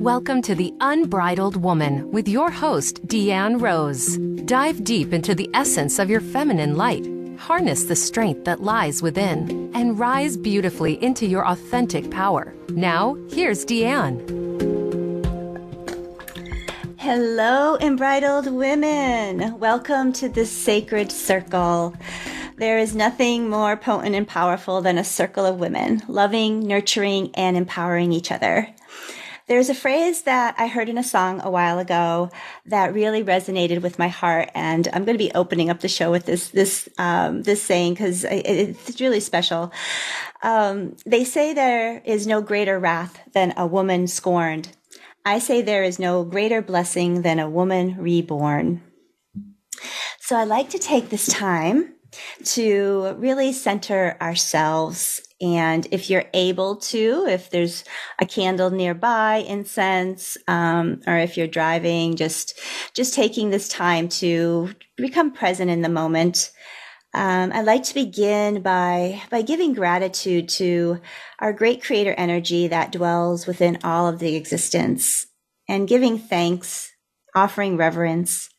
Welcome to The Unbridled Woman with your host, Deanne Rose. Dive deep into the essence of your feminine light, harness the strength that lies within, and rise beautifully into your authentic power. Now, here's Deanne. Hello, unbridled women. Welcome to this sacred circle. There is nothing more potent and powerful than a circle of women, loving, nurturing, and empowering each other. There's a phrase that I heard in a song a while ago that really resonated with my heart, and I'm going to be opening up the show with this this um, this saying because it's really special. Um, they say there is no greater wrath than a woman scorned. I say there is no greater blessing than a woman reborn. So I'd like to take this time to really center ourselves and if you're able to, if there's a candle nearby, incense, um, or if you're driving, just just taking this time to become present in the moment. Um, I'd like to begin by by giving gratitude to our great creator energy that dwells within all of the existence, and giving thanks, offering reverence.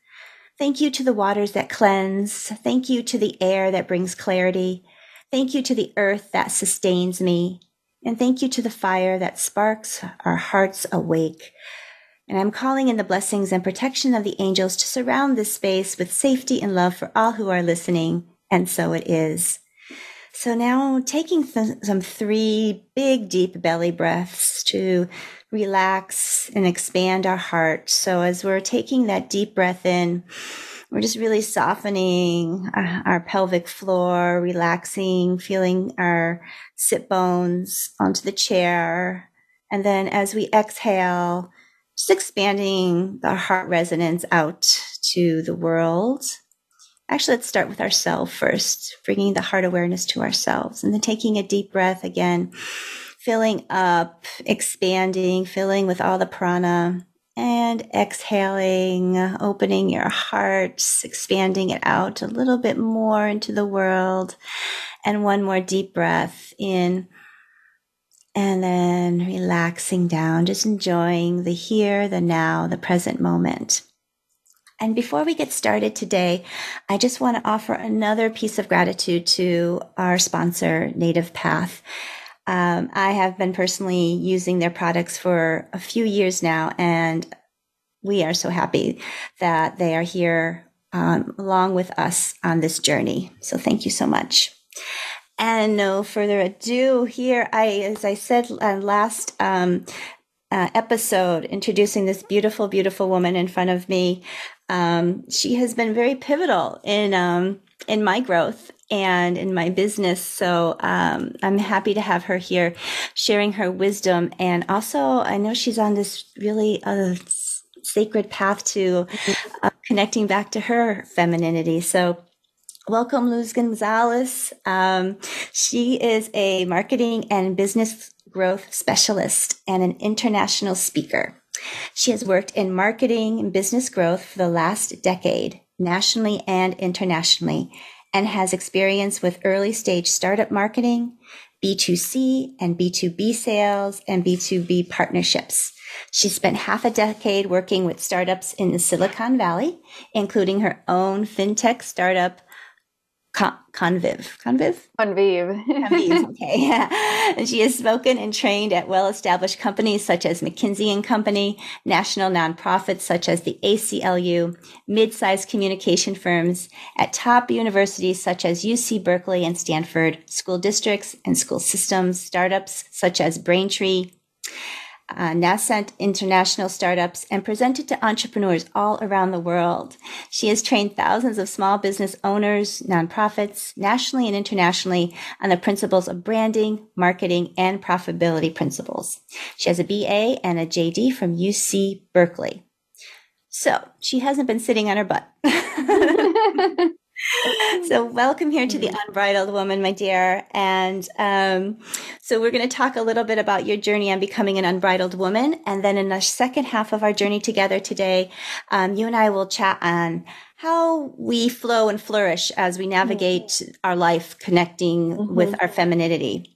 Thank you to the waters that cleanse. Thank you to the air that brings clarity. Thank you to the earth that sustains me. And thank you to the fire that sparks our hearts awake. And I'm calling in the blessings and protection of the angels to surround this space with safety and love for all who are listening. And so it is. So now taking th- some three big deep belly breaths to relax and expand our heart. So as we're taking that deep breath in, we're just really softening our, our pelvic floor, relaxing, feeling our sit bones onto the chair. And then as we exhale, just expanding the heart resonance out to the world. Actually, let's start with ourselves first, bringing the heart awareness to ourselves and then taking a deep breath again, filling up, expanding, filling with all the prana and exhaling, opening your heart, expanding it out a little bit more into the world. And one more deep breath in. And then relaxing down, just enjoying the here, the now, the present moment. And before we get started today, I just want to offer another piece of gratitude to our sponsor, Native Path. Um, I have been personally using their products for a few years now, and we are so happy that they are here um, along with us on this journey. So thank you so much. And no further ado, here I, as I said uh, last um, uh, episode, introducing this beautiful, beautiful woman in front of me. Um, she has been very pivotal in um, in my growth and in my business. So um, I'm happy to have her here sharing her wisdom. And also, I know she's on this really uh, sacred path to uh, connecting back to her femininity. So welcome Luz Gonzalez. Um, she is a marketing and business growth specialist and an international speaker. She has worked in marketing and business growth for the last decade, nationally and internationally, and has experience with early stage startup marketing, B2C and B2B sales, and B2B partnerships. She spent half a decade working with startups in the Silicon Valley, including her own fintech startup, Conviv. Conviv? Conviv. Conviv, okay. Yeah. And she has spoken and trained at well-established companies such as McKinsey and Company, national nonprofits such as the ACLU, mid-sized communication firms at top universities such as UC Berkeley and Stanford, school districts and school systems, startups such as Braintree, uh, nascent international startups and presented to entrepreneurs all around the world. She has trained thousands of small business owners, nonprofits, nationally and internationally on the principles of branding, marketing, and profitability principles. She has a BA and a JD from UC Berkeley. So she hasn't been sitting on her butt. so welcome here to the mm-hmm. unbridled woman my dear and um, so we're going to talk a little bit about your journey on becoming an unbridled woman and then in the second half of our journey together today um, you and i will chat on how we flow and flourish as we navigate mm-hmm. our life connecting mm-hmm. with our femininity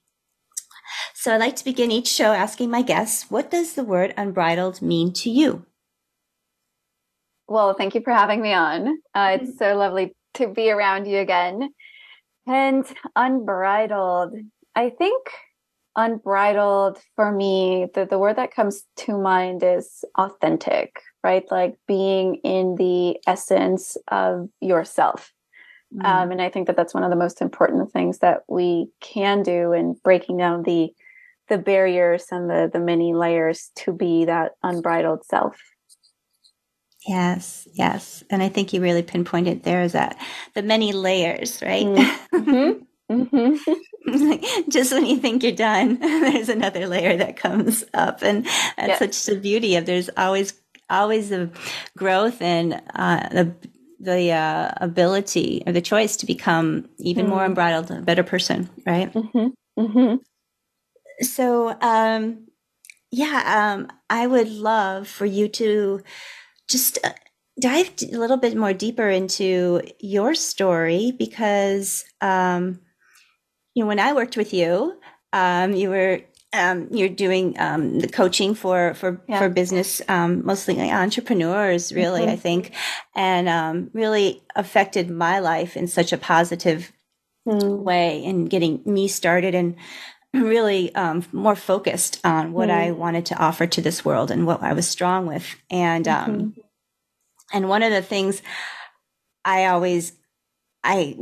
So I like to begin each show asking my guests, what does the word unbridled mean to you? Well, thank you for having me on. Uh, it's so lovely to be around you again. And unbridled, I think unbridled for me, the, the word that comes to mind is authentic, right? Like being in the essence of yourself. Mm. Um, and I think that that's one of the most important things that we can do in breaking down the the barriers and the the many layers to be that unbridled self. Yes, yes. And I think you really pinpointed there is that the many layers, right? Mm-hmm. Mm-hmm. Just when you think you're done, there's another layer that comes up. And that's yes. such the beauty of there's always always the growth and uh, the the uh, ability or the choice to become even mm. more unbridled, a better person, right? Mm-hmm. Mm-hmm. So, um, yeah, um, I would love for you to just uh, dive a little bit more deeper into your story because, um, you know, when I worked with you, um, you were um, you're doing um, the coaching for for yeah. for business, um, mostly entrepreneurs, really, mm-hmm. I think, and um, really affected my life in such a positive mm. way in getting me started and really um, more focused on what mm. I wanted to offer to this world and what I was strong with, and um, mm-hmm. and one of the things I always I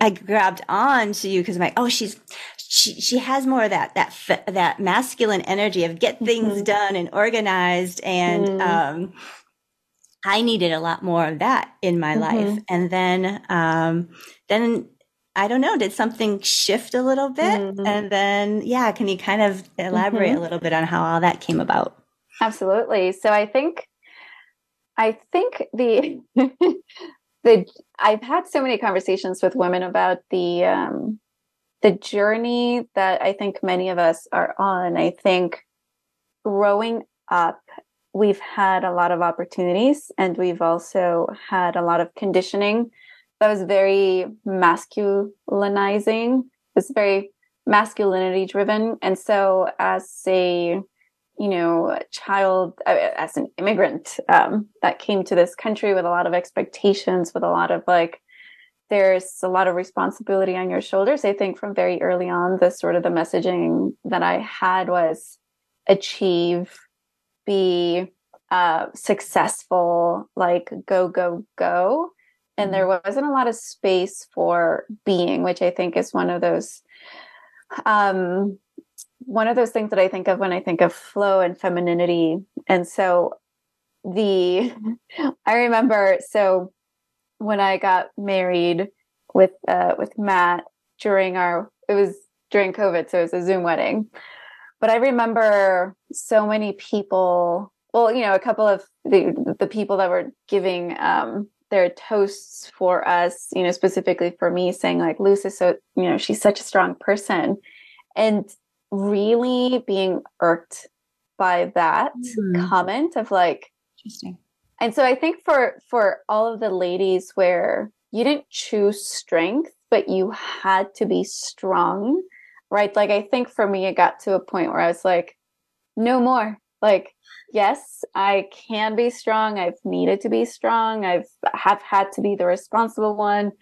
I grabbed on to you because I'm like, oh, she's she she has more of that that that masculine energy of get things mm-hmm. done and organized and mm. um I needed a lot more of that in my mm-hmm. life and then um then I don't know did something shift a little bit mm-hmm. and then yeah can you kind of elaborate mm-hmm. a little bit on how all that came about Absolutely so I think I think the the I've had so many conversations with women about the um the journey that I think many of us are on, I think growing up, we've had a lot of opportunities and we've also had a lot of conditioning that was very masculinizing. It's very masculinity driven. And so as a, you know, child, uh, as an immigrant um, that came to this country with a lot of expectations, with a lot of like, there's a lot of responsibility on your shoulders. I think from very early on, the sort of the messaging that I had was achieve, be uh, successful, like go, go, go. And there mm-hmm. wasn't a lot of space for being, which I think is one of those um, one of those things that I think of when I think of flow and femininity. And so the I remember so when I got married with uh, with Matt during our it was during COVID, so it was a Zoom wedding. But I remember so many people. Well, you know, a couple of the the people that were giving um, their toasts for us, you know, specifically for me, saying like, "Luz is so, you know, she's such a strong person," and really being irked by that mm. comment of like, interesting and so I think for for all of the ladies where you didn't choose strength, but you had to be strong, right? Like I think for me it got to a point where I was like, no more. Like, yes, I can be strong. I've needed to be strong. I've have had to be the responsible one,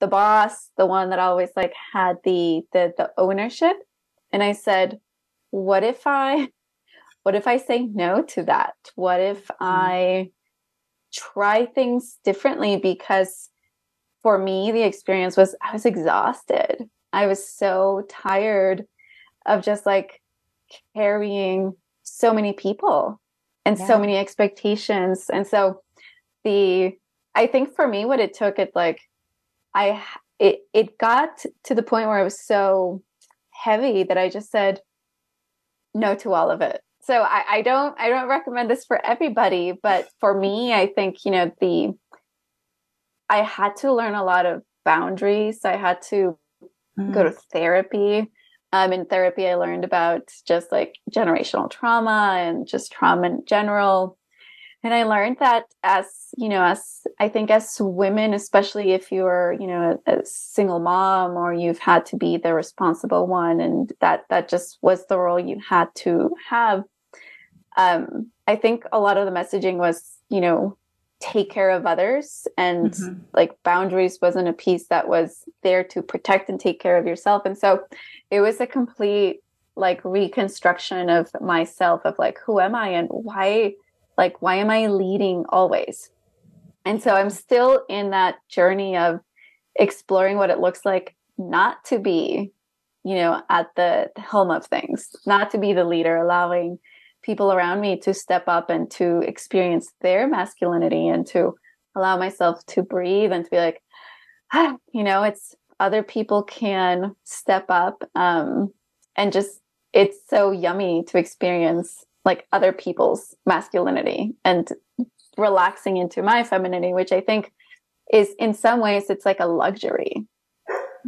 the boss, the one that always like had the the the ownership. And I said, what if I what if I say no to that? What if mm. I try things differently because for me, the experience was I was exhausted. I was so tired of just like carrying so many people and yeah. so many expectations. And so the I think for me what it took it like I it it got to the point where I was so heavy that I just said no to all of it so I, I don't I don't recommend this for everybody, but for me, I think you know the I had to learn a lot of boundaries. I had to mm. go to therapy. Um, in therapy, I learned about just like generational trauma and just trauma in general. and I learned that as, you know, as I think as women, especially if you're, you know, a, a, single mom or you've had to be the responsible one and that, that just was the role you had to have. Um, I think a lot of the messaging was, you know, take care of others and mm-hmm. like boundaries wasn't a piece that was there to protect and take care of yourself. And so it was a complete like reconstruction of myself of like, who am I and why, like, why am I leading always? And so I'm still in that journey of exploring what it looks like not to be, you know, at the, the helm of things, not to be the leader, allowing people around me to step up and to experience their masculinity and to allow myself to breathe and to be like, ah, you know, it's other people can step up um, and just, it's so yummy to experience like other people's masculinity and relaxing into my femininity, which I think is in some ways it's like a luxury.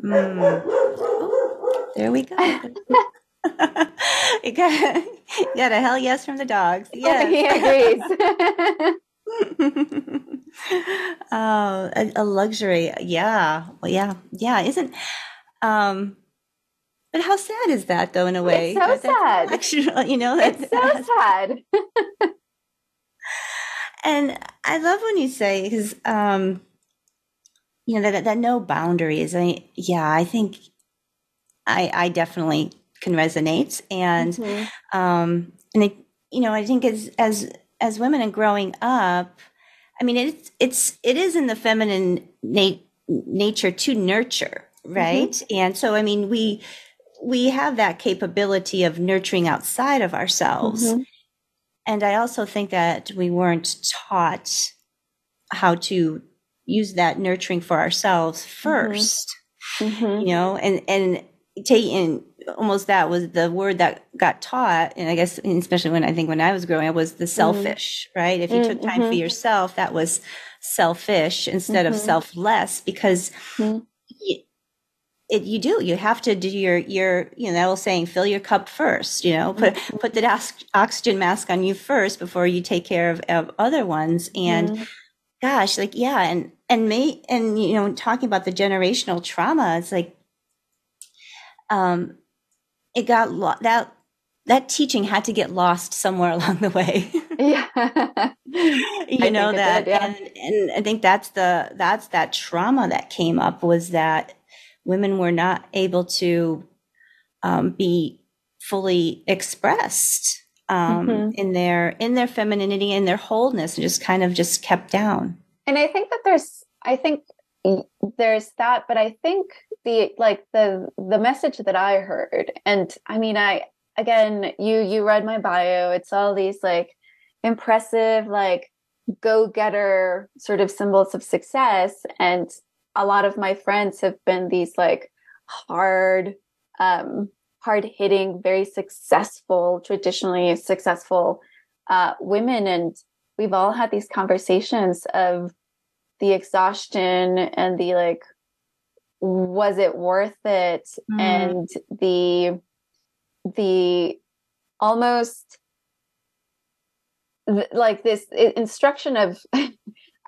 Mm. there we go. you, got, you got a hell yes from the dogs. Yeah, he agrees. oh, a, a, luxury. Yeah. Well, yeah. Yeah. Isn't, um, but how sad is that though, in a way? It's so that, sad. Actually, you know, it's so sad. and I love when you say, because, um, you know, that, that no boundaries. I, yeah, I think I, I definitely can resonate. And, mm-hmm. um, and it, you know, I think as, as, as women and growing up, I mean, it's, it's, it is in the feminine nat- nature to nurture, right? Mm-hmm. And so, I mean, we, we have that capability of nurturing outside of ourselves. Mm-hmm. And I also think that we weren't taught how to use that nurturing for ourselves 1st mm-hmm. mm-hmm. you know, and, and taking almost that was the word that got taught and i guess especially when i think when i was growing up was the mm-hmm. selfish mm-hmm. right if you took time mm-hmm. for yourself that was selfish instead mm-hmm. of selfless because mm-hmm. you, it, you do you have to do your your you know that old saying fill your cup first you know put mm-hmm. put the oxygen mask on you first before you take care of, of other ones and gosh like yeah and and may and you know talking about the generational trauma it's like um it got lo- that that teaching had to get lost somewhere along the way. yeah. you I know that did, yeah. and and I think that's the that's that trauma that came up was that women were not able to um, be fully expressed um, mm-hmm. in their in their femininity and their wholeness and just kind of just kept down. And I think that there's I think there's that but I think the like the the message that I heard, and I mean, I again, you you read my bio. It's all these like impressive, like go getter sort of symbols of success, and a lot of my friends have been these like hard, um, hard hitting, very successful, traditionally successful uh, women, and we've all had these conversations of the exhaustion and the like was it worth it? Mm. and the the almost th- like this instruction of i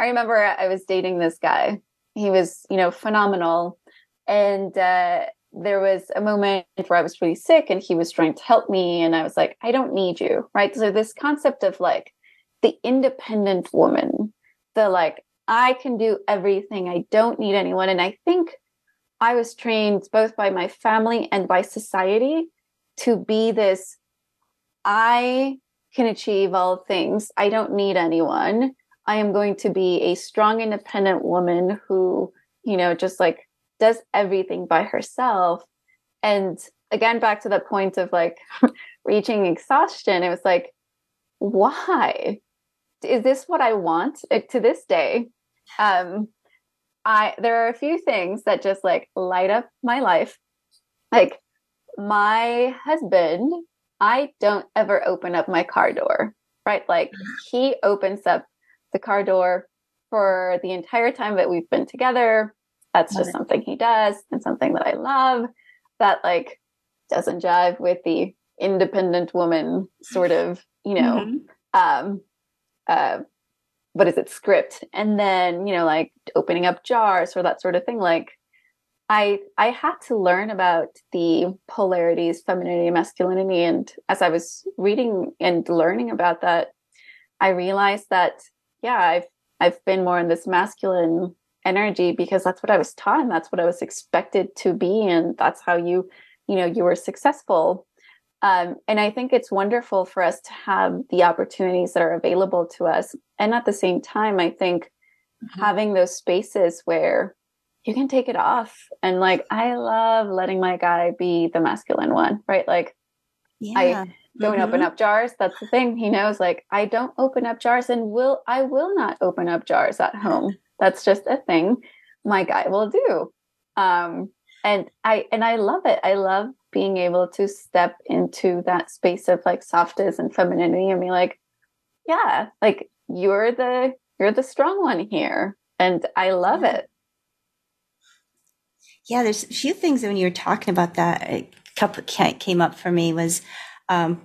remember i was dating this guy. He was you know phenomenal. And uh, there was a moment where i was really sick and he was trying to help me and i was like i don't need you right? So this concept of like the independent woman the like i can do everything. I don't need anyone. And i think I was trained both by my family and by society to be this I can achieve all things. I don't need anyone. I am going to be a strong, independent woman who, you know, just like does everything by herself. And again, back to that point of like reaching exhaustion, it was like, why? Is this what I want? to this day, um, I there are a few things that just like light up my life. Like my husband, I don't ever open up my car door, right? Like he opens up the car door for the entire time that we've been together. That's just something he does and something that I love that like doesn't jive with the independent woman sort of, you know, mm-hmm. um uh what is it script? And then you know like opening up jars or that sort of thing like i i had to learn about the polarities femininity and masculinity and as i was reading and learning about that i realized that yeah i've i've been more in this masculine energy because that's what i was taught and that's what i was expected to be and that's how you you know you were successful um, and I think it's wonderful for us to have the opportunities that are available to us. And at the same time, I think mm-hmm. having those spaces where you can take it off. And like, I love letting my guy be the masculine one, right? Like, yeah. I don't mm-hmm. open up jars. That's the thing. He knows, like, I don't open up jars and will, I will not open up jars at home. That's just a thing my guy will do. Um, and I, and I love it. I love being able to step into that space of like softness and femininity and be like, yeah, like you're the you're the strong one here. And I love it. Yeah, there's a few things when you were talking about that a couple came up for me was um,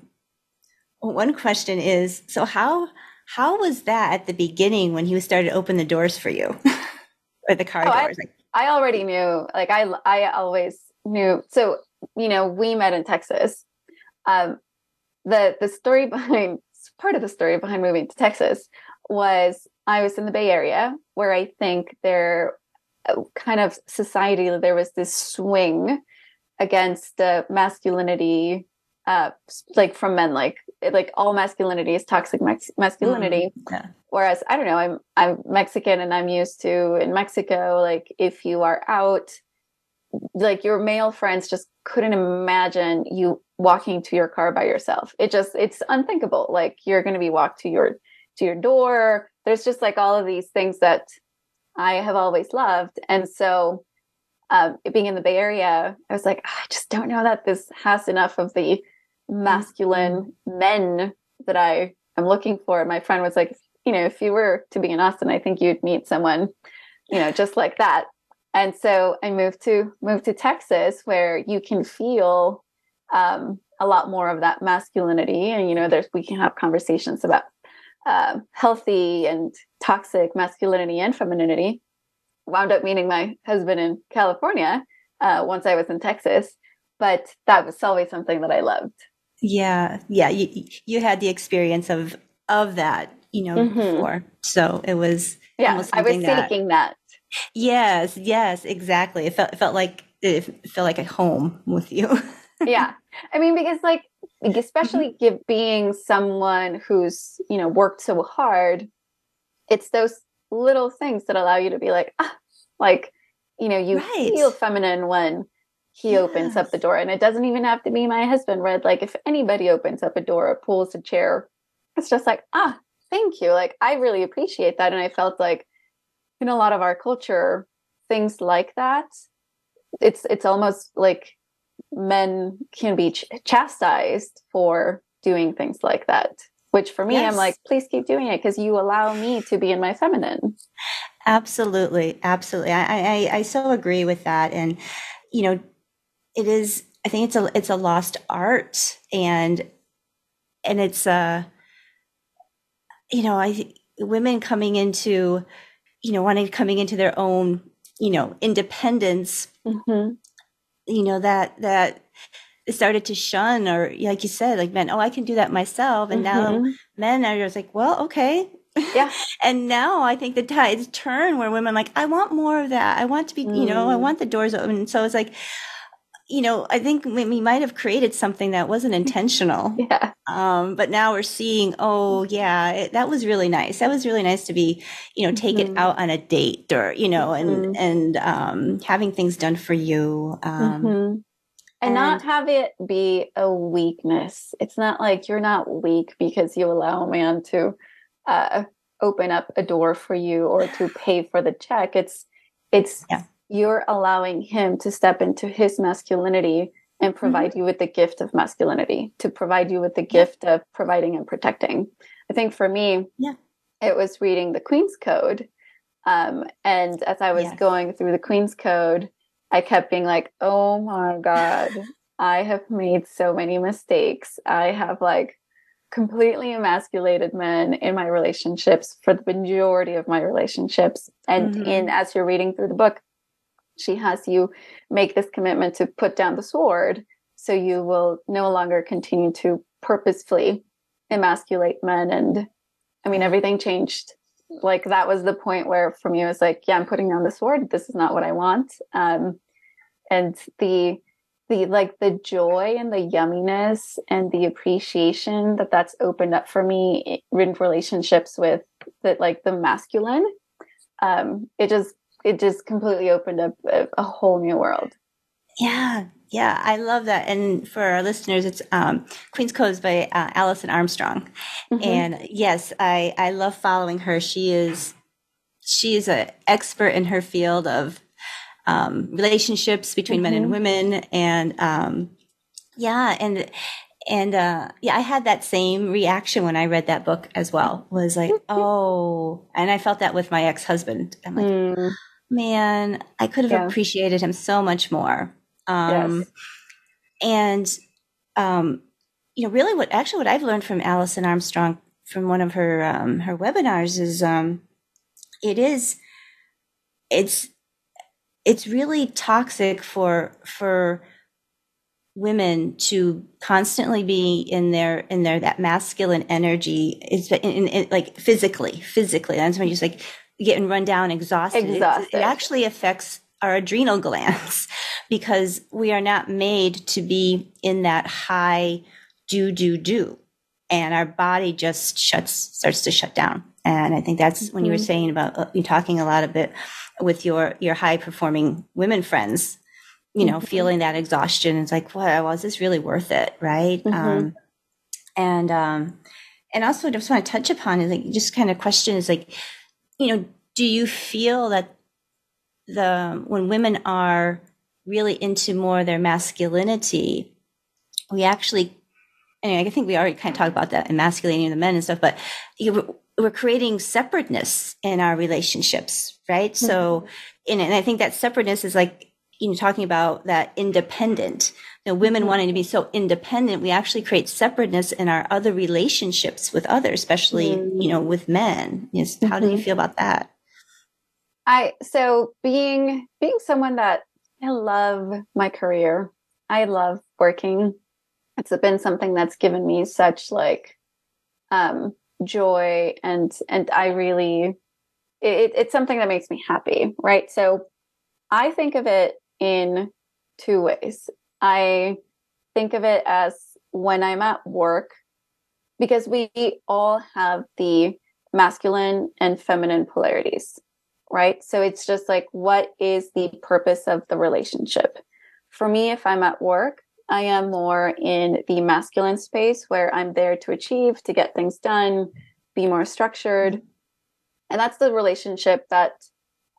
one question is so how how was that at the beginning when he started to open the doors for you or the car oh, doors? I, I already knew like I I always knew so you know, we met in Texas. Um, the the story behind part of the story behind moving to Texas was I was in the Bay Area where I think there uh, kind of society there was this swing against the masculinity uh like from men like like all masculinity is toxic max- masculinity mm, yeah. whereas i don't know i'm i'm mexican and i'm used to in mexico like if you are out like your male friends just couldn't imagine you walking to your car by yourself. It just it's unthinkable. Like you're going to be walked to your to your door. There's just like all of these things that I have always loved, and so um, being in the Bay Area, I was like, I just don't know that this has enough of the masculine men that I am looking for. My friend was like, you know, if you were to be in Austin, I think you'd meet someone, you know, just like that and so I moved to moved to Texas, where you can feel um, a lot more of that masculinity, and you know, there's we can have conversations about uh, healthy and toxic masculinity and femininity. Wound up meeting my husband in California uh, once I was in Texas, but that was always something that I loved. Yeah, yeah, you you had the experience of of that, you know, mm-hmm. before, so it was yeah. I was seeking that Yes, yes, exactly. It felt it felt like it felt like a home with you. yeah. I mean, because like especially mm-hmm. give, being someone who's, you know, worked so hard, it's those little things that allow you to be like, ah, like, you know, you right. feel feminine when he yes. opens up the door. And it doesn't even have to be my husband, right? Like if anybody opens up a door or pulls a chair, it's just like, ah, thank you. Like I really appreciate that. And I felt like in a lot of our culture things like that it's it's almost like men can be ch- chastised for doing things like that which for me yes. i'm like please keep doing it because you allow me to be in my feminine absolutely absolutely I, I i so agree with that and you know it is i think it's a it's a lost art and and it's uh you know i women coming into you know, wanting coming into their own, you know, independence, mm-hmm. you know, that, that started to shun or like you said, like men, oh, I can do that myself. And mm-hmm. now men are just like, well, okay. Yeah. and now I think the tides turn where women like, I want more of that. I want to be, mm. you know, I mm. want the doors open. So it's like, you know, I think we might have created something that wasn't intentional. yeah. Um, but now we're seeing, oh yeah, it, that was really nice. That was really nice to be, you know, take mm-hmm. it out on a date or, you know, and, mm-hmm. and, um, having things done for you. Um, mm-hmm. and, and not have it be a weakness. It's not like you're not weak because you allow a man to, uh, open up a door for you or to pay for the check. It's, it's, yeah you're allowing him to step into his masculinity and provide mm-hmm. you with the gift of masculinity, to provide you with the gift of providing and protecting. I think for me, yeah. it was reading the Queen's Code. Um, and as I was yes. going through the Queen's Code, I kept being like, oh my God, I have made so many mistakes. I have like completely emasculated men in my relationships for the majority of my relationships. And mm-hmm. in as you're reading through the book, she has you make this commitment to put down the sword so you will no longer continue to purposefully emasculate men and i mean everything changed. Like that was the point where for me it was like yeah i'm putting down the sword. This is not what i want. Um and the the like the joy and the yumminess and the appreciation that that's opened up for me in relationships with that like the masculine um it just it just completely opened up a, a whole new world yeah yeah, I love that. And for our listeners, it's um, Queen's Codes by uh, Alison Armstrong. Mm-hmm. And yes, I, I love following her. She is she is an expert in her field of um, relationships between mm-hmm. men and mm-hmm. women. And um, yeah, and and uh, yeah, I had that same reaction when I read that book as well. Was like, oh, and I felt that with my ex husband. I'm like, mm. Man, I could have yeah. appreciated him so much more. Um, yes. And, um, you know, really what actually what I've learned from Alison Armstrong from one of her um, her webinars is um, it is it's it's really toxic for for women to constantly be in their in their that masculine energy is in, in, in, like physically physically that's when you're just like getting run down exhausted, exhausted. It, it actually affects our adrenal glands because we are not made to be in that high do, do, do. And our body just shuts, starts to shut down. And I think that's mm-hmm. when you were mm-hmm. saying about, uh, you talking a lot of it with your, your high performing women friends, you know, mm-hmm. feeling that exhaustion. It's like, what, was this really worth it? Right. Mm-hmm. Um, and, um, and also I just want to touch upon is like, just kind of question is like, you know, do you feel that the when women are really into more their masculinity, we actually, anyway, I think we already kind of talked about that, emasculating the men and stuff, but you, we're creating separateness in our relationships, right? Mm-hmm. So, and, and I think that separateness is like, you know, talking about that independent, you know, women mm-hmm. wanting to be so independent, we actually create separateness in our other relationships with others, especially, mm-hmm. you know, with men. Yes. How do you mm-hmm. feel about that? I so being being someone that I love my career. I love working. It's been something that's given me such like um joy and and I really it, it's something that makes me happy, right? So I think of it in two ways. I think of it as when I'm at work because we all have the masculine and feminine polarities right? So it's just like, what is the purpose of the relationship? For me, if I'm at work, I am more in the masculine space where I'm there to achieve, to get things done, be more structured. And that's the relationship that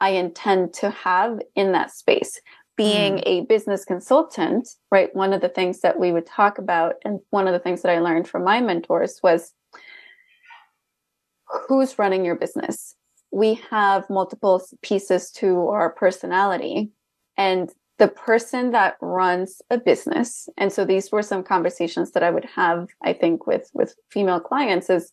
I intend to have in that space. Being mm. a business consultant, right? One of the things that we would talk about, and one of the things that I learned from my mentors was who's running your business? we have multiple pieces to our personality and the person that runs a business and so these were some conversations that i would have i think with with female clients is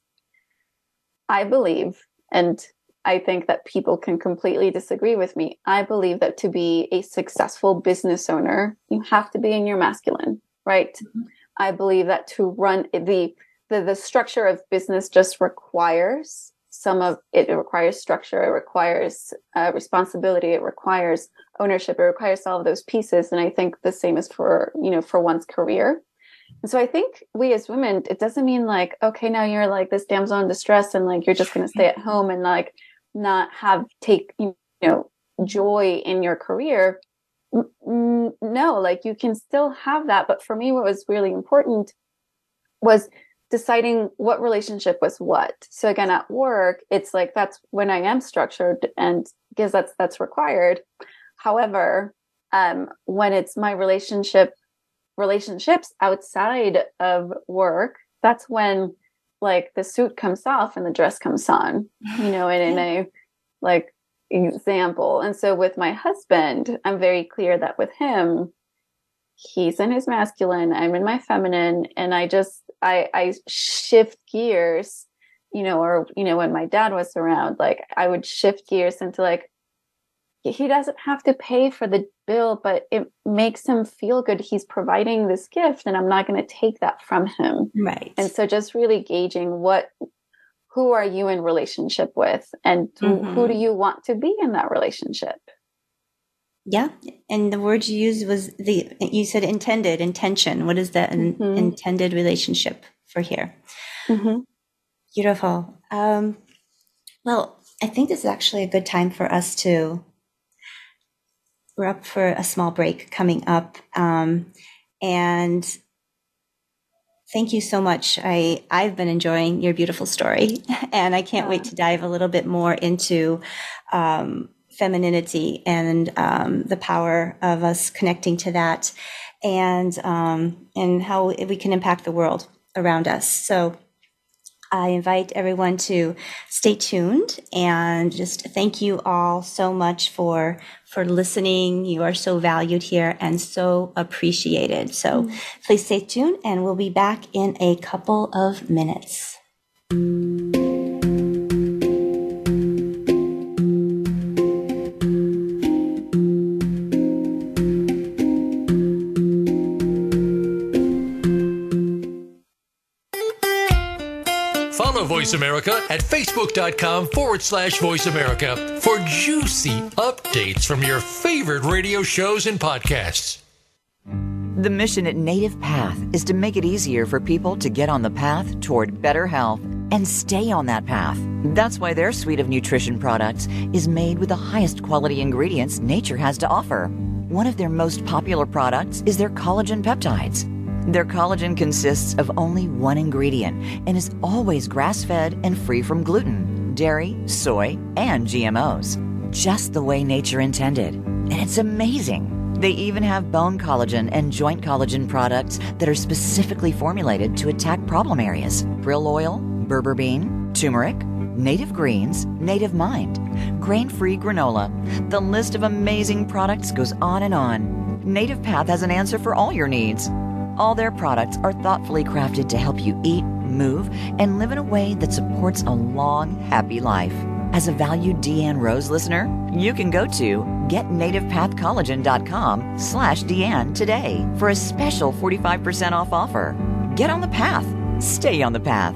i believe and i think that people can completely disagree with me i believe that to be a successful business owner you have to be in your masculine right mm-hmm. i believe that to run the the, the structure of business just requires some of it, it requires structure, it requires uh, responsibility, it requires ownership, it requires all of those pieces. And I think the same is for, you know, for one's career. And so I think we as women, it doesn't mean like, okay, now you're like this damsel in distress and like you're just going to stay at home and like not have take, you know, joy in your career. No, like you can still have that. But for me, what was really important was deciding what relationship was what. So again, at work, it's like that's when I am structured and because that's that's required. However, um, when it's my relationship relationships outside of work, that's when like the suit comes off and the dress comes on, you know, and in a like example. And so with my husband, I'm very clear that with him, he's in his masculine, I'm in my feminine, and I just I I shift gears, you know, or you know, when my dad was around, like I would shift gears into like he doesn't have to pay for the bill, but it makes him feel good. He's providing this gift, and I'm not going to take that from him. Right. And so, just really gauging what, who are you in relationship with, and mm-hmm. who do you want to be in that relationship? Yeah, and the word you used was the you said intended intention. What is that mm-hmm. intended relationship for here? Mm-hmm. Beautiful. Um, well, I think this is actually a good time for us to we're up for a small break coming up. Um, and thank you so much. I, I've been enjoying your beautiful story and I can't wait to dive a little bit more into, um, femininity and, um, the power of us connecting to that and, um, and how we can impact the world around us. So, I invite everyone to stay tuned and just thank you all so much for for listening. You are so valued here and so appreciated. So mm. please stay tuned and we'll be back in a couple of minutes. Voice America at facebook.com forward slash voice America for juicy updates from your favorite radio shows and podcasts. The mission at Native Path is to make it easier for people to get on the path toward better health and stay on that path. That's why their suite of nutrition products is made with the highest quality ingredients nature has to offer. One of their most popular products is their collagen peptides. Their collagen consists of only one ingredient and is always grass fed and free from gluten, dairy, soy, and GMOs. Just the way nature intended. And it's amazing. They even have bone collagen and joint collagen products that are specifically formulated to attack problem areas krill oil, berberine, turmeric, native greens, native mind, grain free granola. The list of amazing products goes on and on. Native Path has an answer for all your needs. All their products are thoughtfully crafted to help you eat, move, and live in a way that supports a long, happy life. As a valued Deanne Rose listener, you can go to getnativepathcollagen.com slash Deanne today for a special 45% off offer. Get on the path. Stay on the path.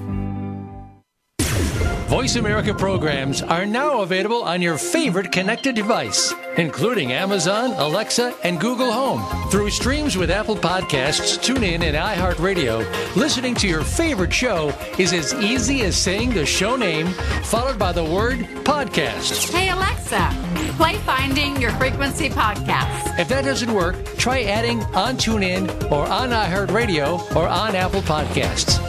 Voice America programs are now available on your favorite connected device, including Amazon, Alexa, and Google Home. Through streams with Apple Podcasts, TuneIn, and iHeartRadio, listening to your favorite show is as easy as saying the show name followed by the word podcast. Hey, Alexa, play Finding Your Frequency podcast. If that doesn't work, try adding on TuneIn or on iHeartRadio or on Apple Podcasts.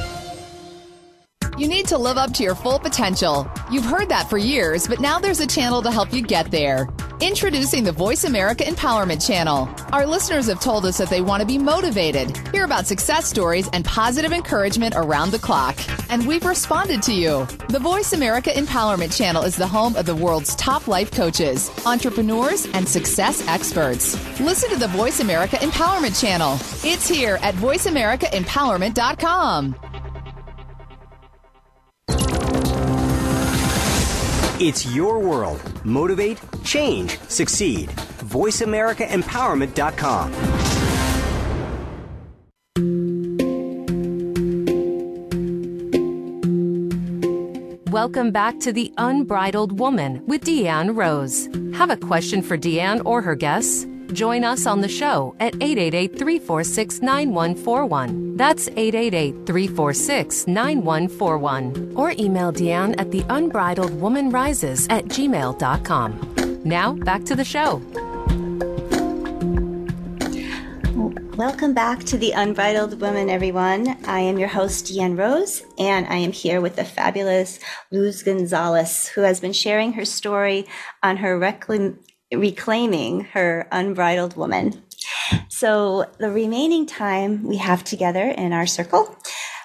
You need to live up to your full potential. You've heard that for years, but now there's a channel to help you get there. Introducing the Voice America Empowerment Channel. Our listeners have told us that they want to be motivated, hear about success stories, and positive encouragement around the clock. And we've responded to you. The Voice America Empowerment Channel is the home of the world's top life coaches, entrepreneurs, and success experts. Listen to the Voice America Empowerment Channel. It's here at voiceamericaempowerment.com. It's your world. Motivate, change, succeed. VoiceAmericaEmpowerment.com. Welcome back to The Unbridled Woman with Deanne Rose. Have a question for Deanne or her guests? Join us on the show at 888 346 9141. That's 888 346 9141. Or email Deanne at the unbridled woman rises at gmail.com. Now, back to the show. Welcome back to the Unbridled Woman, everyone. I am your host, Deanne Rose, and I am here with the fabulous Luz Gonzalez, who has been sharing her story on her reclaim- reclaiming her unbridled woman. So the remaining time we have together in our circle,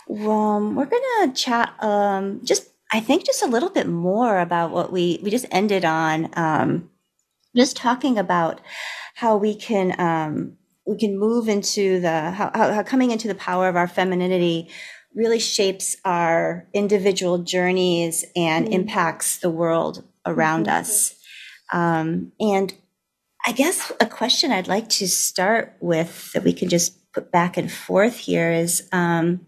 um, we're going to chat um, just, I think, just a little bit more about what we we just ended on, um, just talking about how we can um, we can move into the how, how coming into the power of our femininity really shapes our individual journeys and mm-hmm. impacts the world around mm-hmm. us. Um, and I guess a question I'd like to start with that we can just put back and forth here is um,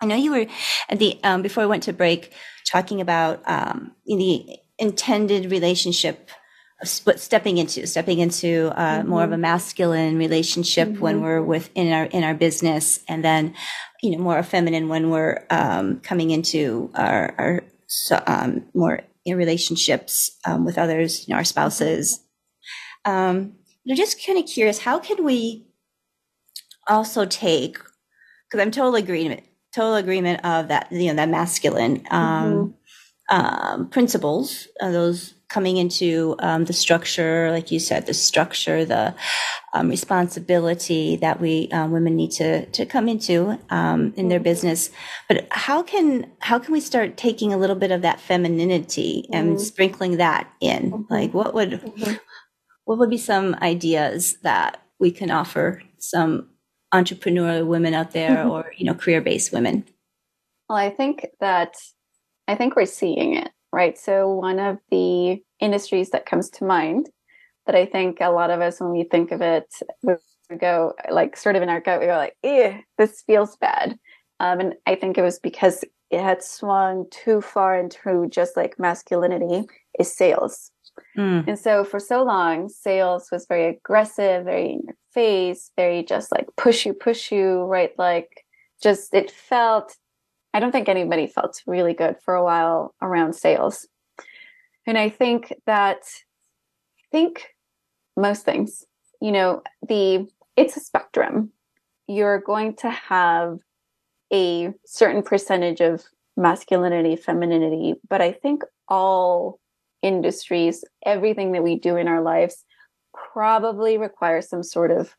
I know you were at the um, before I went to break talking about um, the intended relationship stepping into stepping into uh, mm-hmm. more of a masculine relationship mm-hmm. when we're within our in our business and then you know more of a feminine when we're um, coming into our, our um, more in relationships um, with others you know our spouses um, i'm just kind of curious how can we also take because i'm total agreement total agreement of that you know that masculine um, mm-hmm. um, principles uh, those coming into um, the structure, like you said, the structure, the um, responsibility that we uh, women need to to come into um, in their business. But how can how can we start taking a little bit of that femininity and mm-hmm. sprinkling that in? Mm-hmm. Like, what would mm-hmm. what would be some ideas that we can offer some entrepreneurial women out there, mm-hmm. or you know, career based women? Well, I think that I think we're seeing it right? So one of the industries that comes to mind that I think a lot of us, when we think of it, we go like sort of in our gut, we go like, "Eh, this feels bad." Um, and I think it was because it had swung too far into just like masculinity is sales. Mm. And so for so long, sales was very aggressive, very in your face, very just like push you, push you, right? Like just it felt I don't think anybody felt really good for a while around sales. And I think that I think most things, you know, the it's a spectrum. You're going to have a certain percentage of masculinity, femininity, but I think all industries, everything that we do in our lives probably requires some sort of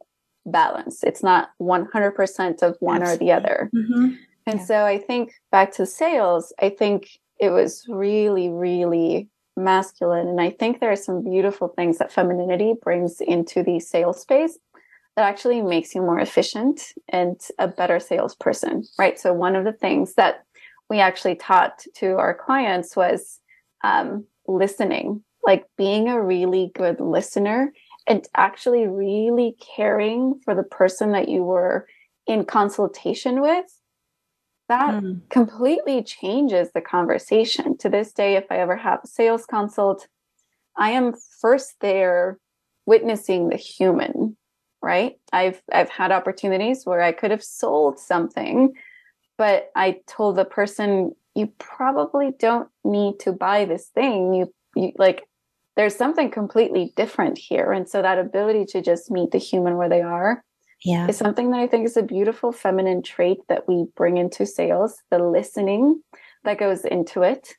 balance. It's not 100% of one Absolutely. or the other. Mm-hmm. And yeah. so I think back to sales, I think it was really, really masculine. And I think there are some beautiful things that femininity brings into the sales space that actually makes you more efficient and a better salesperson, right? So one of the things that we actually taught to our clients was um, listening, like being a really good listener and actually really caring for the person that you were in consultation with that mm. completely changes the conversation. To this day, if I ever have a sales consult, I am first there witnessing the human, right? I've I've had opportunities where I could have sold something, but I told the person you probably don't need to buy this thing. You you like there's something completely different here. And so that ability to just meet the human where they are yeah. is something that I think is a beautiful feminine trait that we bring into sales, the listening that goes into it,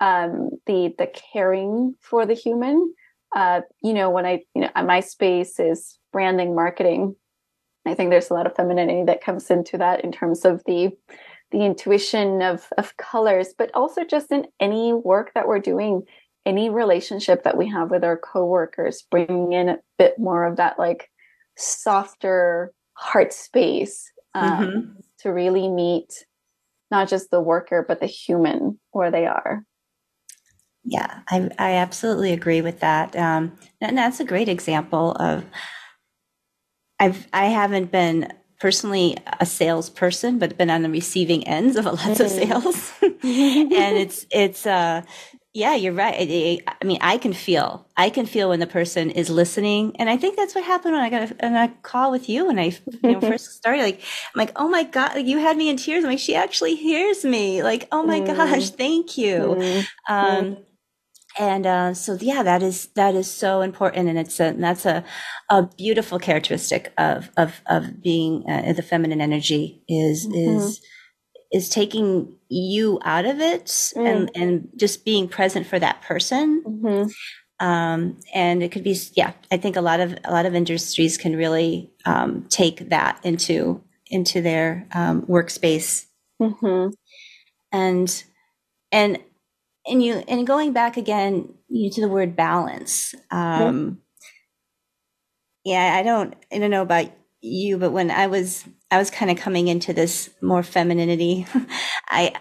um, the the caring for the human. Uh, you know, when I, you know, my space is branding marketing. I think there's a lot of femininity that comes into that in terms of the the intuition of of colors, but also just in any work that we're doing, any relationship that we have with our coworkers, bringing in a bit more of that like softer heart space um, mm-hmm. to really meet not just the worker but the human where they are yeah i, I absolutely agree with that um, and that's a great example of i've i haven't been personally a salesperson but been on the receiving ends of lots mm-hmm. of sales and it's it's uh yeah, you're right. I mean, I can feel, I can feel when the person is listening, and I think that's what happened when I got a, a call with you when I you know, first started. Like, I'm like, oh my god, like, you had me in tears. I'm like, she actually hears me. Like, oh my mm. gosh, thank you. Mm. Um, and uh, so yeah, that is that is so important, and it's a, and that's a a beautiful characteristic of of of being uh, the feminine energy is mm-hmm. is is taking you out of it mm. and, and just being present for that person. Mm-hmm. Um, and it could be, yeah, I think a lot of, a lot of industries can really, um, take that into, into their, um, workspace. Mm-hmm. And, and, and you, and going back again you, to the word balance, um, yeah, I don't, I don't know about you, but when I was I was kind of coming into this more femininity. I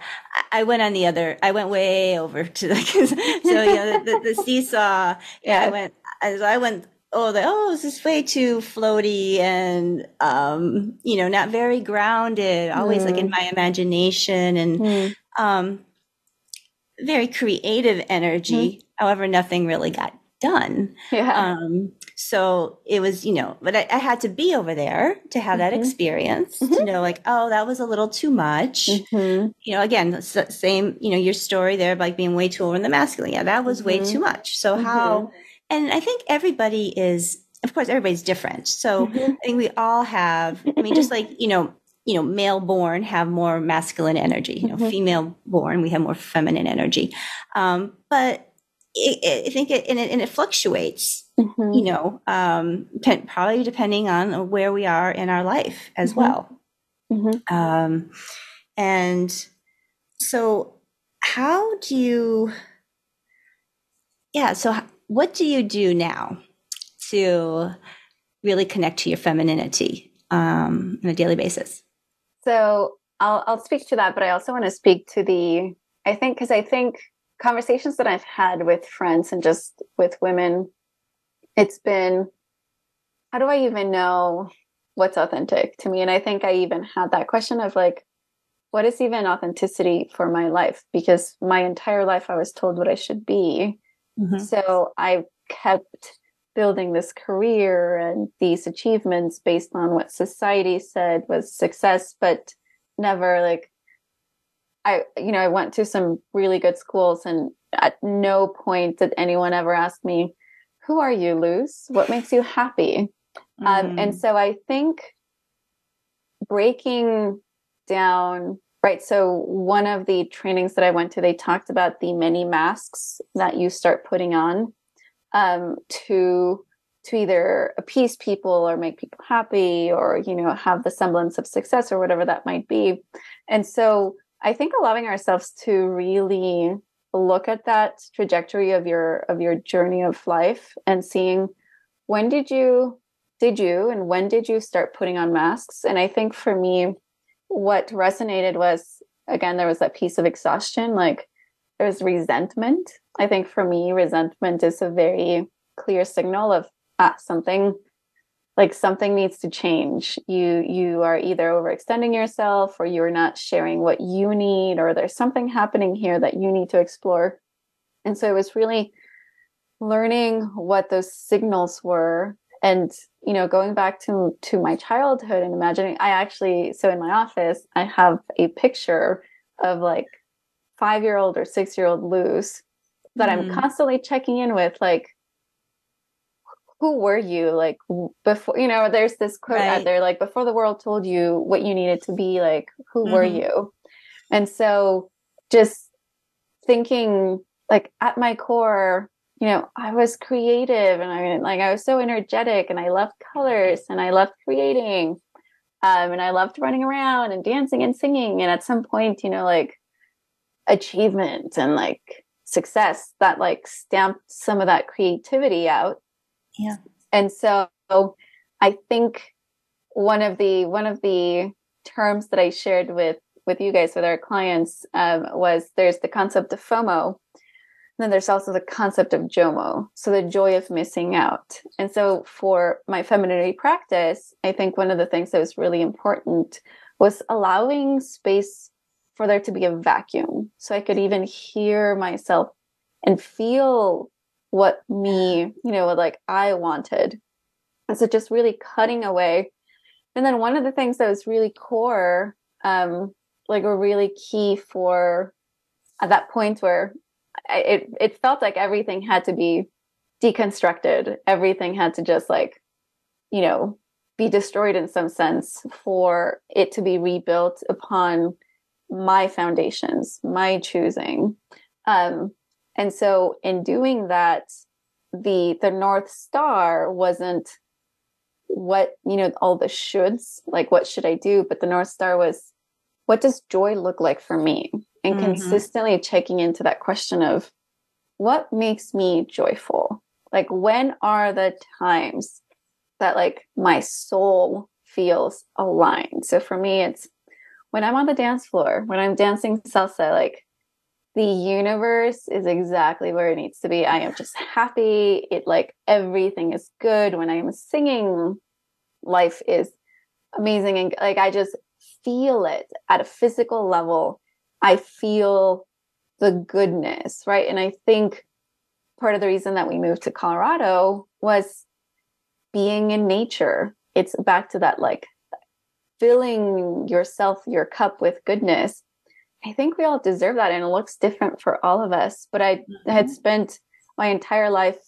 I went on the other. I went way over to the so you know the, the, the seesaw. Yeah, I went as I went. Oh, the, oh, this is way too floaty and um, you know not very grounded. Always mm. like in mm. my imagination and mm. um, very creative energy. Mm. However, nothing really got done. Yeah. Um, so it was, you know, but I, I, had to be over there to have that mm-hmm. experience mm-hmm. to know, like, oh, that was a little too much. Mm-hmm. You know, again, same, you know, your story there, like being way too over in the masculine. Yeah, that was way too mm-hmm. much. So how, mm-hmm. and I think everybody is, of course, everybody's different. So mm-hmm. I think we all have, I mean, just like, you know, you know, male born have more masculine energy, you know, female born, we have more feminine energy. Um, but it, it, I think it and, it, and it fluctuates, mm-hmm. you know, um, probably depending on where we are in our life as mm-hmm. well. Mm-hmm. Um, and so, how do you, yeah, so what do you do now to really connect to your femininity um, on a daily basis? So, I'll, I'll speak to that, but I also want to speak to the, I think, because I think conversations that I've had with friends and just with women, it's been, how do I even know what's authentic to me? And I think I even had that question of like, what is even authenticity for my life? Because my entire life I was told what I should be. Mm-hmm. So I kept building this career and these achievements based on what society said was success, but never like I, you know, I went to some really good schools and at no point did anyone ever ask me, who are you, Luz? What makes you happy? Mm. Um, and mm. so I think breaking down, right. So one of the trainings that I went to, they talked about the many masks that you start putting on, um, to, to either appease people or make people happy or, you know, have the semblance of success or whatever that might be. And so, I think allowing ourselves to really look at that trajectory of your of your journey of life and seeing when did you did you and when did you start putting on masks? And i think for me what resonated was again there was that piece of exhaustion like there was resentment. I think for me resentment is a very clear signal of ah, something like something needs to change you you are either overextending yourself or you're not sharing what you need or there's something happening here that you need to explore and so it was really learning what those signals were and you know going back to to my childhood and imagining i actually so in my office i have a picture of like five year old or six year old Luz that mm. i'm constantly checking in with like who were you like before you know there's this quote right. out there like before the world told you what you needed to be like who mm-hmm. were you and so just thinking like at my core you know i was creative and i mean, like i was so energetic and i loved colors and i loved creating um, and i loved running around and dancing and singing and at some point you know like achievement and like success that like stamped some of that creativity out yeah. And so I think one of the one of the terms that I shared with with you guys with our clients um, was there's the concept of FOMO. And then there's also the concept of JOMO, so the joy of missing out. And so for my femininity practice, I think one of the things that was really important was allowing space for there to be a vacuum. So I could even hear myself and feel what me, you know, like I wanted. And so just really cutting away. And then one of the things that was really core, um, like a really key for at that point where I, it it felt like everything had to be deconstructed. Everything had to just like, you know, be destroyed in some sense for it to be rebuilt upon my foundations, my choosing. Um, and so in doing that, the the North Star wasn't what, you know, all the shoulds, like what should I do? But the North Star was what does joy look like for me? And mm-hmm. consistently checking into that question of what makes me joyful? Like when are the times that like my soul feels aligned. So for me, it's when I'm on the dance floor, when I'm dancing salsa, like the universe is exactly where it needs to be. I am just happy. It like everything is good. When I am singing, life is amazing. And like I just feel it at a physical level. I feel the goodness, right? And I think part of the reason that we moved to Colorado was being in nature. It's back to that like filling yourself, your cup with goodness I think we all deserve that and it looks different for all of us. But I mm-hmm. had spent my entire life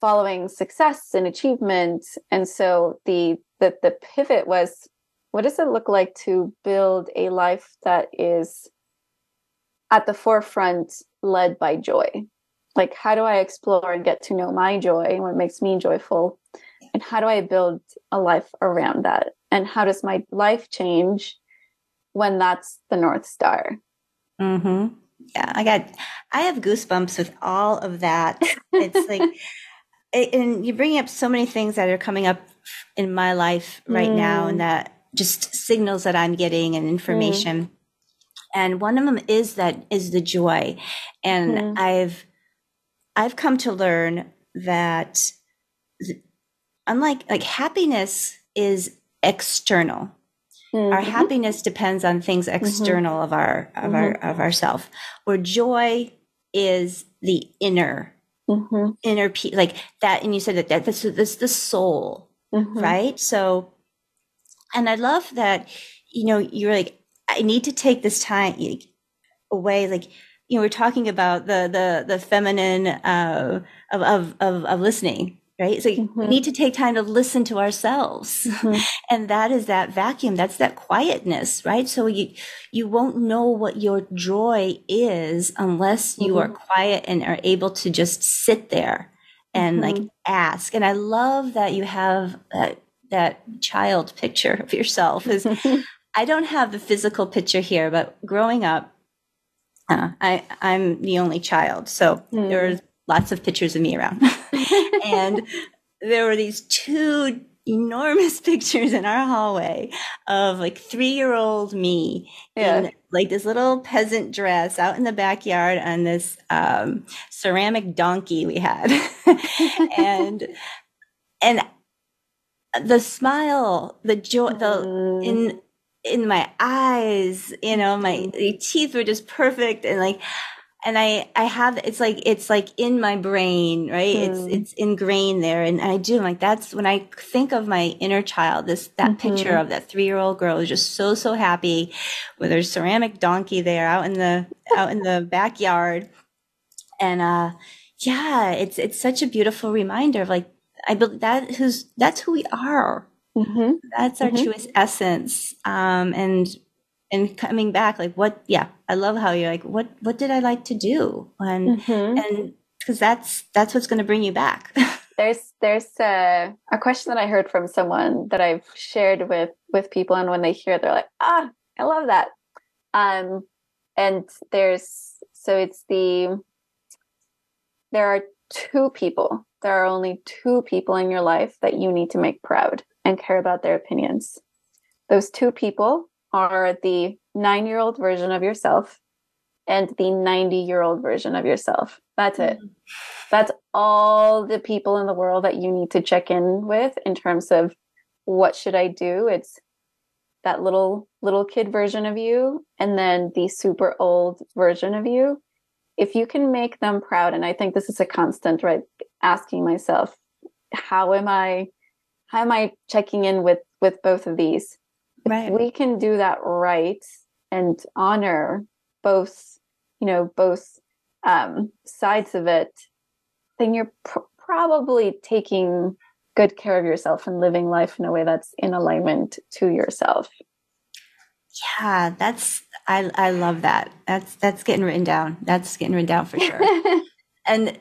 following success and achievement. And so the, the the pivot was what does it look like to build a life that is at the forefront led by joy? Like how do I explore and get to know my joy and what makes me joyful? And how do I build a life around that? And how does my life change when that's the North Star. Mm-hmm. Yeah, I got, I have goosebumps with all of that. It's like, and you're bringing up so many things that are coming up in my life right mm. now, and that just signals that I'm getting and information. Mm. And one of them is that is the joy, and mm. I've, I've come to learn that, unlike like happiness is external Mm-hmm. Our happiness depends on things external mm-hmm. of our of mm-hmm. our of ourself. Where joy is the inner mm-hmm. inner pe- like that. And you said that, that that's, that's the soul, mm-hmm. right? So, and I love that. You know, you're like, I need to take this time away. Like, you know, we're talking about the the the feminine uh, of of of, of listening right? So mm-hmm. we need to take time to listen to ourselves. Mm-hmm. And that is that vacuum. That's that quietness, right? So you, you won't know what your joy is unless you mm-hmm. are quiet and are able to just sit there and like mm-hmm. ask. And I love that you have that, that child picture of yourself is I don't have the physical picture here, but growing up, uh, I, I'm the only child. So mm. there's lots of pictures of me around. and there were these two enormous pictures in our hallway of like three year old me yeah. in like this little peasant dress out in the backyard on this um, ceramic donkey we had. and, and the smile, the joy, the, mm. in, in my eyes, you know, my teeth were just perfect and like, and I I have it's like it's like in my brain, right? Mm. It's it's ingrained there, and I do I'm like that's when I think of my inner child. This that mm-hmm. picture of that three year old girl is just so so happy with her ceramic donkey there out in the out in the backyard, and uh yeah, it's it's such a beautiful reminder of like I believe that who's that's who we are. Mm-hmm. That's our mm-hmm. truest essence, um, and and coming back like what yeah i love how you're like what what did i like to do? And mm-hmm. and because that's that's what's going to bring you back. There's there's a, a question that i heard from someone that i've shared with with people and when they hear it they're like ah i love that. Um and there's so it's the there are two people there are only two people in your life that you need to make proud and care about their opinions. Those two people are the nine year old version of yourself and the 90 year old version of yourself. That's it. Mm-hmm. That's all the people in the world that you need to check in with in terms of what should I do? It's that little little kid version of you and then the super old version of you. If you can make them proud and I think this is a constant right asking myself how am I how am I checking in with with both of these? Right. we can do that right and honor both you know both um, sides of it then you're pr- probably taking good care of yourself and living life in a way that's in alignment to yourself. Yeah that's i i love that. That's that's getting written down. That's getting written down for sure. And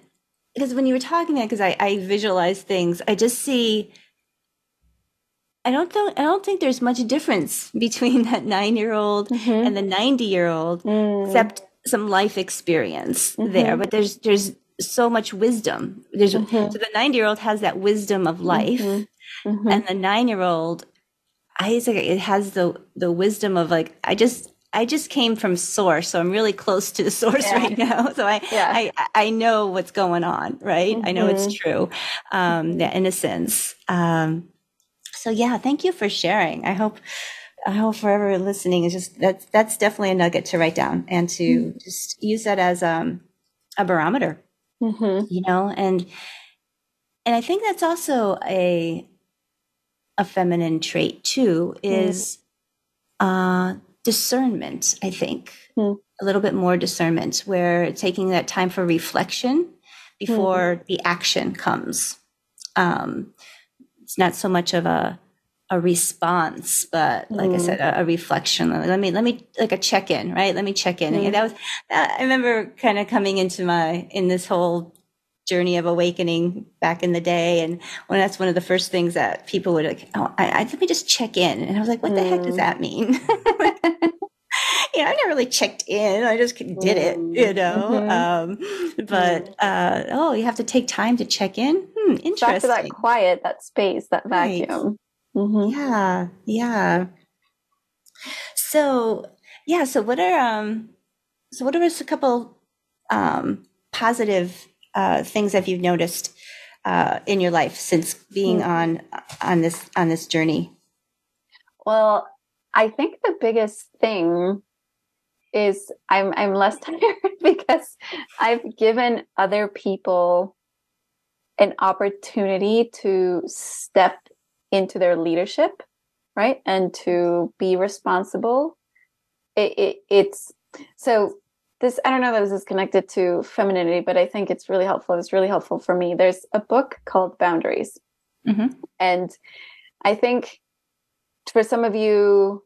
because when you were talking that because I, I visualize things i just see I don't think I don't think there's much difference between that nine year old mm-hmm. and the ninety year old, mm. except some life experience mm-hmm. there. But there's there's so much wisdom. There's mm-hmm. so the ninety year old has that wisdom of life, mm-hmm. Mm-hmm. and the nine year old I think it has the the wisdom of like I just I just came from source, so I'm really close to the source yeah. right now. So I, yeah. I, I know what's going on, right? Mm-hmm. I know it's mm-hmm. true. Um, the innocence. Um, so yeah, thank you for sharing. I hope, I hope forever listening is just, that's, that's definitely a nugget to write down and to mm-hmm. just use that as, um, a barometer, mm-hmm. you know, and, and I think that's also a, a feminine trait too, is, uh, discernment, I think, mm. a little bit more discernment, where taking that time for reflection before mm. the action comes. Um, it's not so much of a a response, but like mm. I said, a, a, reflection. Let me, let me, like a check in, right? Let me check in. Mm. And that was, I remember kind of coming into my, in this whole journey of awakening back in the day. And when that's one of the first things that people would like, oh, I, I let me just check in. And I was like, what mm. the heck does mm. that mean? you know, I never really checked in. I just did it, mm. you know. Mm-hmm. Um, but uh, oh, you have to take time to check in. Hmm, interesting. Back to that quiet, that space, that vacuum. Right. Mm-hmm. Yeah, yeah. So yeah, so what are um, so what are just a couple um positive uh, things that you've noticed uh, in your life since being mm-hmm. on on this on this journey? Well, I think the biggest thing is I'm I'm less tired because I've given other people an opportunity to step into their leadership, right? And to be responsible. It, it, it's so this I don't know that this is connected to femininity, but I think it's really helpful. It's really helpful for me. There's a book called Boundaries. Mm-hmm. And I think for some of you,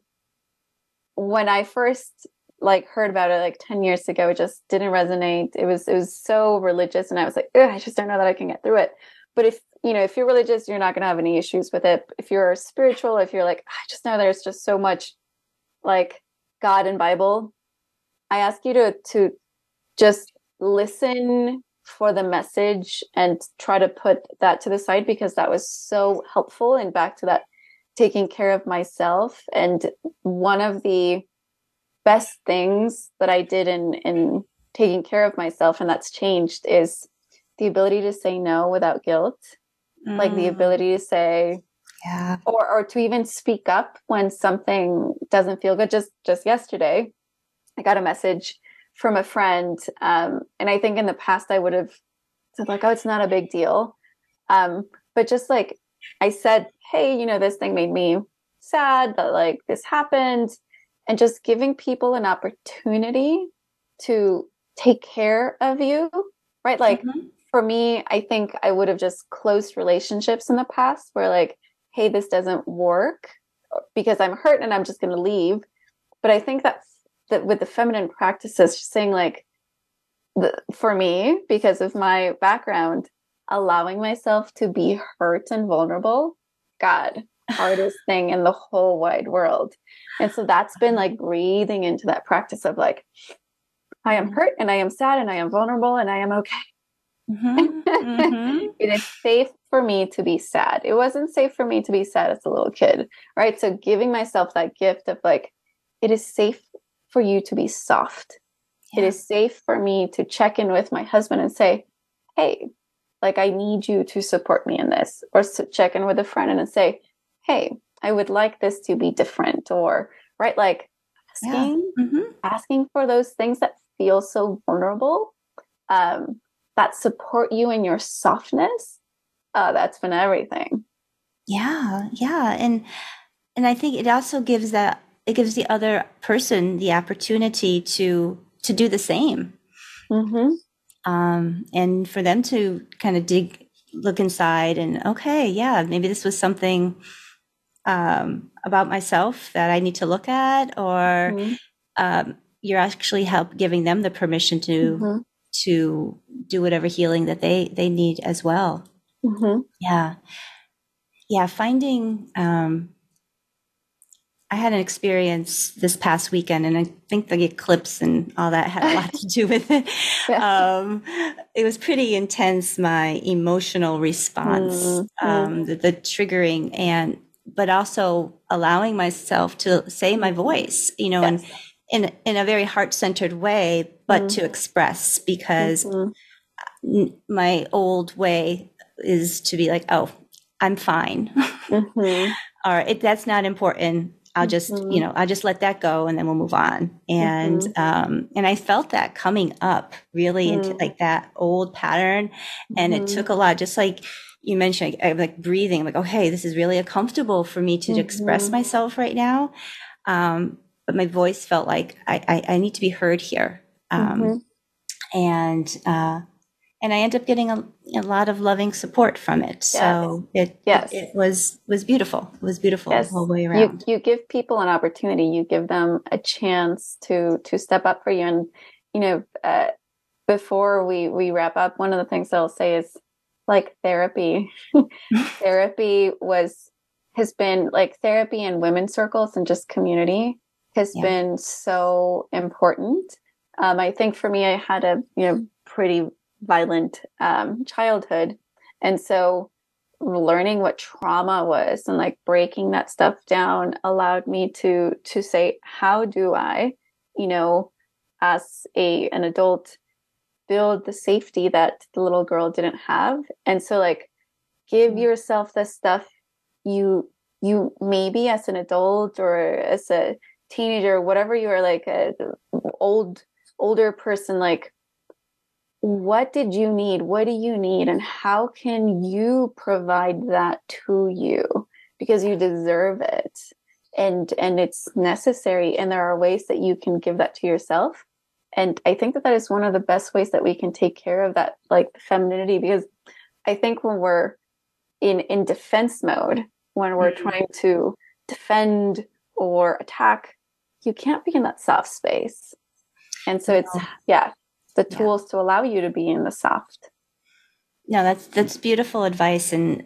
when I first like heard about it like 10 years ago it just didn't resonate. It was it was so religious and i was like i just don't know that i can get through it. But if you know if you're religious you're not going to have any issues with it. If you're spiritual if you're like ah, i just know there's just so much like god and bible i ask you to to just listen for the message and try to put that to the side because that was so helpful and back to that taking care of myself. And one of the best things that I did in in taking care of myself and that's changed is the ability to say no without guilt. Mm. Like the mm. ability to say yeah. Or or to even speak up when something doesn't feel good. Just just yesterday, I got a message from a friend. Um, and I think in the past I would have said like, oh, it's not a big deal. Um, but just like I said, hey, you know, this thing made me sad that like this happened and just giving people an opportunity to take care of you, right? Like mm-hmm. for me, I think I would have just closed relationships in the past where like, hey, this doesn't work because I'm hurt and I'm just going to leave. But I think that's that with the feminine practices, just saying like, the, for me, because of my background, allowing myself to be hurt and vulnerable, God, hardest thing in the whole wide world. And so that's been like breathing into that practice of like, I am hurt and I am sad and I am vulnerable and I am okay. Mm-hmm. Mm-hmm. it is safe for me to be sad. It wasn't safe for me to be sad as a little kid, right? So giving myself that gift of like, it is safe for you to be soft. Yeah. It is safe for me to check in with my husband and say, hey, like I need you to support me in this, or to check in with a friend and say, hey, I would like this to be different or right like asking yeah. mm-hmm. asking for those things that feel so vulnerable um, that support you in your softness uh, that's been everything yeah yeah and and i think it also gives that it gives the other person the opportunity to to do the same mm-hmm. um, and for them to kind of dig look inside and okay yeah maybe this was something um, about myself that I need to look at, or mm-hmm. um, you're actually help giving them the permission to mm-hmm. to do whatever healing that they they need as well. Mm-hmm. Yeah, yeah. Finding. Um, I had an experience this past weekend, and I think the eclipse and all that had a lot to do with it. Um, it was pretty intense, my emotional response, mm-hmm. um, the, the, triggering, and but also allowing myself to say my voice, you know, yes. and in in a very heart centered way, but mm-hmm. to express because mm-hmm. my old way is to be like, oh, I'm fine, mm-hmm. or it, that's not important. I'll just, you mm-hmm. know, I'll just let that go and then we'll move on. And, mm-hmm. um, and I felt that coming up really mm-hmm. into like that old pattern. And it took a lot, just like, you mentioned I, am like breathing I'm like oh hey this is really uncomfortable for me to mm-hmm. express myself right now um, but my voice felt like I, I, I, need to be heard here um, mm-hmm. and uh, and I end up getting a, a, lot of loving support from it. So it yes. It, it, was was beautiful. It was beautiful yes. the whole way around. You, you give people an opportunity. You give them a chance to to step up for you. And you know, uh, before we we wrap up, one of the things that I'll say is like therapy. therapy was has been like therapy in women's circles and just community has yeah. been so important. Um, I think for me, I had a you know pretty violent um, childhood, and so learning what trauma was and like breaking that stuff down allowed me to to say, how do I, you know, as a an adult, build the safety that the little girl didn't have. And so like give mm-hmm. yourself the stuff you you maybe as an adult or as a teenager whatever you are like a old older person like what did you need? What do you need? And how can you provide that to you? Because you deserve it. And and it's necessary. And there are ways that you can give that to yourself and i think that that is one of the best ways that we can take care of that like femininity because i think when we're in in defense mode when we're mm-hmm. trying to defend or attack you can't be in that soft space and so it's yeah the tools yeah. to allow you to be in the soft no that's that's beautiful advice and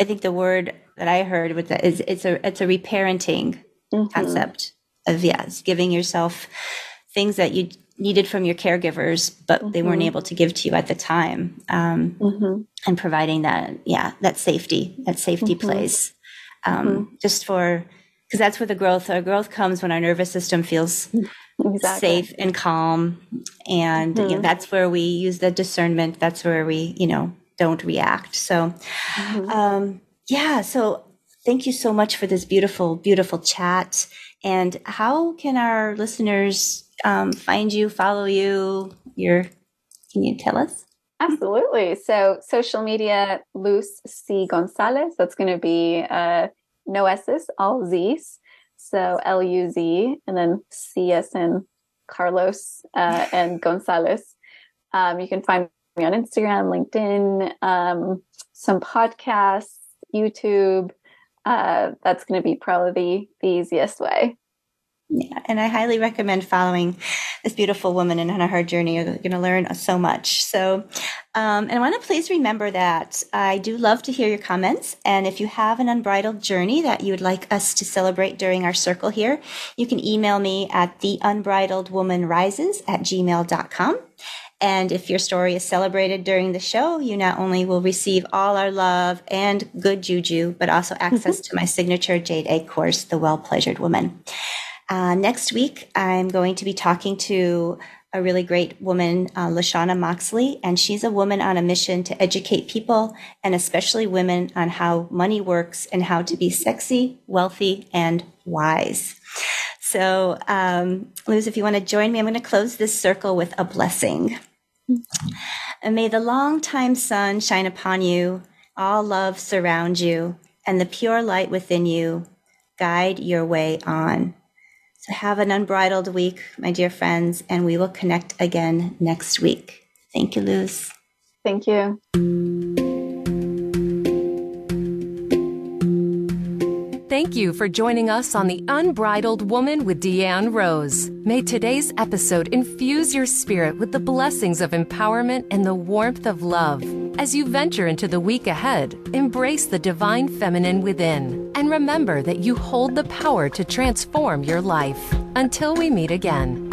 i think the word that i heard with that is it's a it's a reparenting mm-hmm. concept of yes giving yourself things that you needed from your caregivers, but mm-hmm. they weren't mm-hmm. able to give to you at the time. Um, mm-hmm. And providing that, yeah, that safety, that safety mm-hmm. place, um, mm-hmm. just for, because that's where the growth, our growth comes when our nervous system feels exactly. safe and calm. And you know, mm-hmm. that's where we use the discernment. That's where we, you know, don't react. So, um, yeah. So thank you so much for this beautiful, beautiful chat. And how can our listeners um, find you, follow you? Your can you tell us? Absolutely. So social media, Luz C Gonzalez. That's going to be uh, no S's, all Z's. So L U Z, and then C S N Carlos uh, and Gonzalez. Um, you can find me on Instagram, LinkedIn, um, some podcasts, YouTube. Uh, that's going to be probably the, the easiest way. Yeah, and I highly recommend following this beautiful woman and on her journey. You're going to learn so much. So, um, and I want to please remember that I do love to hear your comments. And if you have an unbridled journey that you would like us to celebrate during our circle here, you can email me at theunbridledwomanrises at gmail.com. And if your story is celebrated during the show, you not only will receive all our love and good juju, but also access mm-hmm. to my signature Jade Egg course, The Well Pleasured Woman. Uh, next week, I'm going to be talking to a really great woman, uh, Lashana Moxley, and she's a woman on a mission to educate people and especially women on how money works and how to be sexy, wealthy, and wise. So, um, Luz, if you want to join me, I'm going to close this circle with a blessing. And may the long time sun shine upon you, all love surround you, and the pure light within you guide your way on. So have an unbridled week, my dear friends, and we will connect again next week. Thank you, Luz. Thank you. Thank you for joining us on The Unbridled Woman with Deanne Rose. May today's episode infuse your spirit with the blessings of empowerment and the warmth of love. As you venture into the week ahead, embrace the divine feminine within and remember that you hold the power to transform your life. Until we meet again.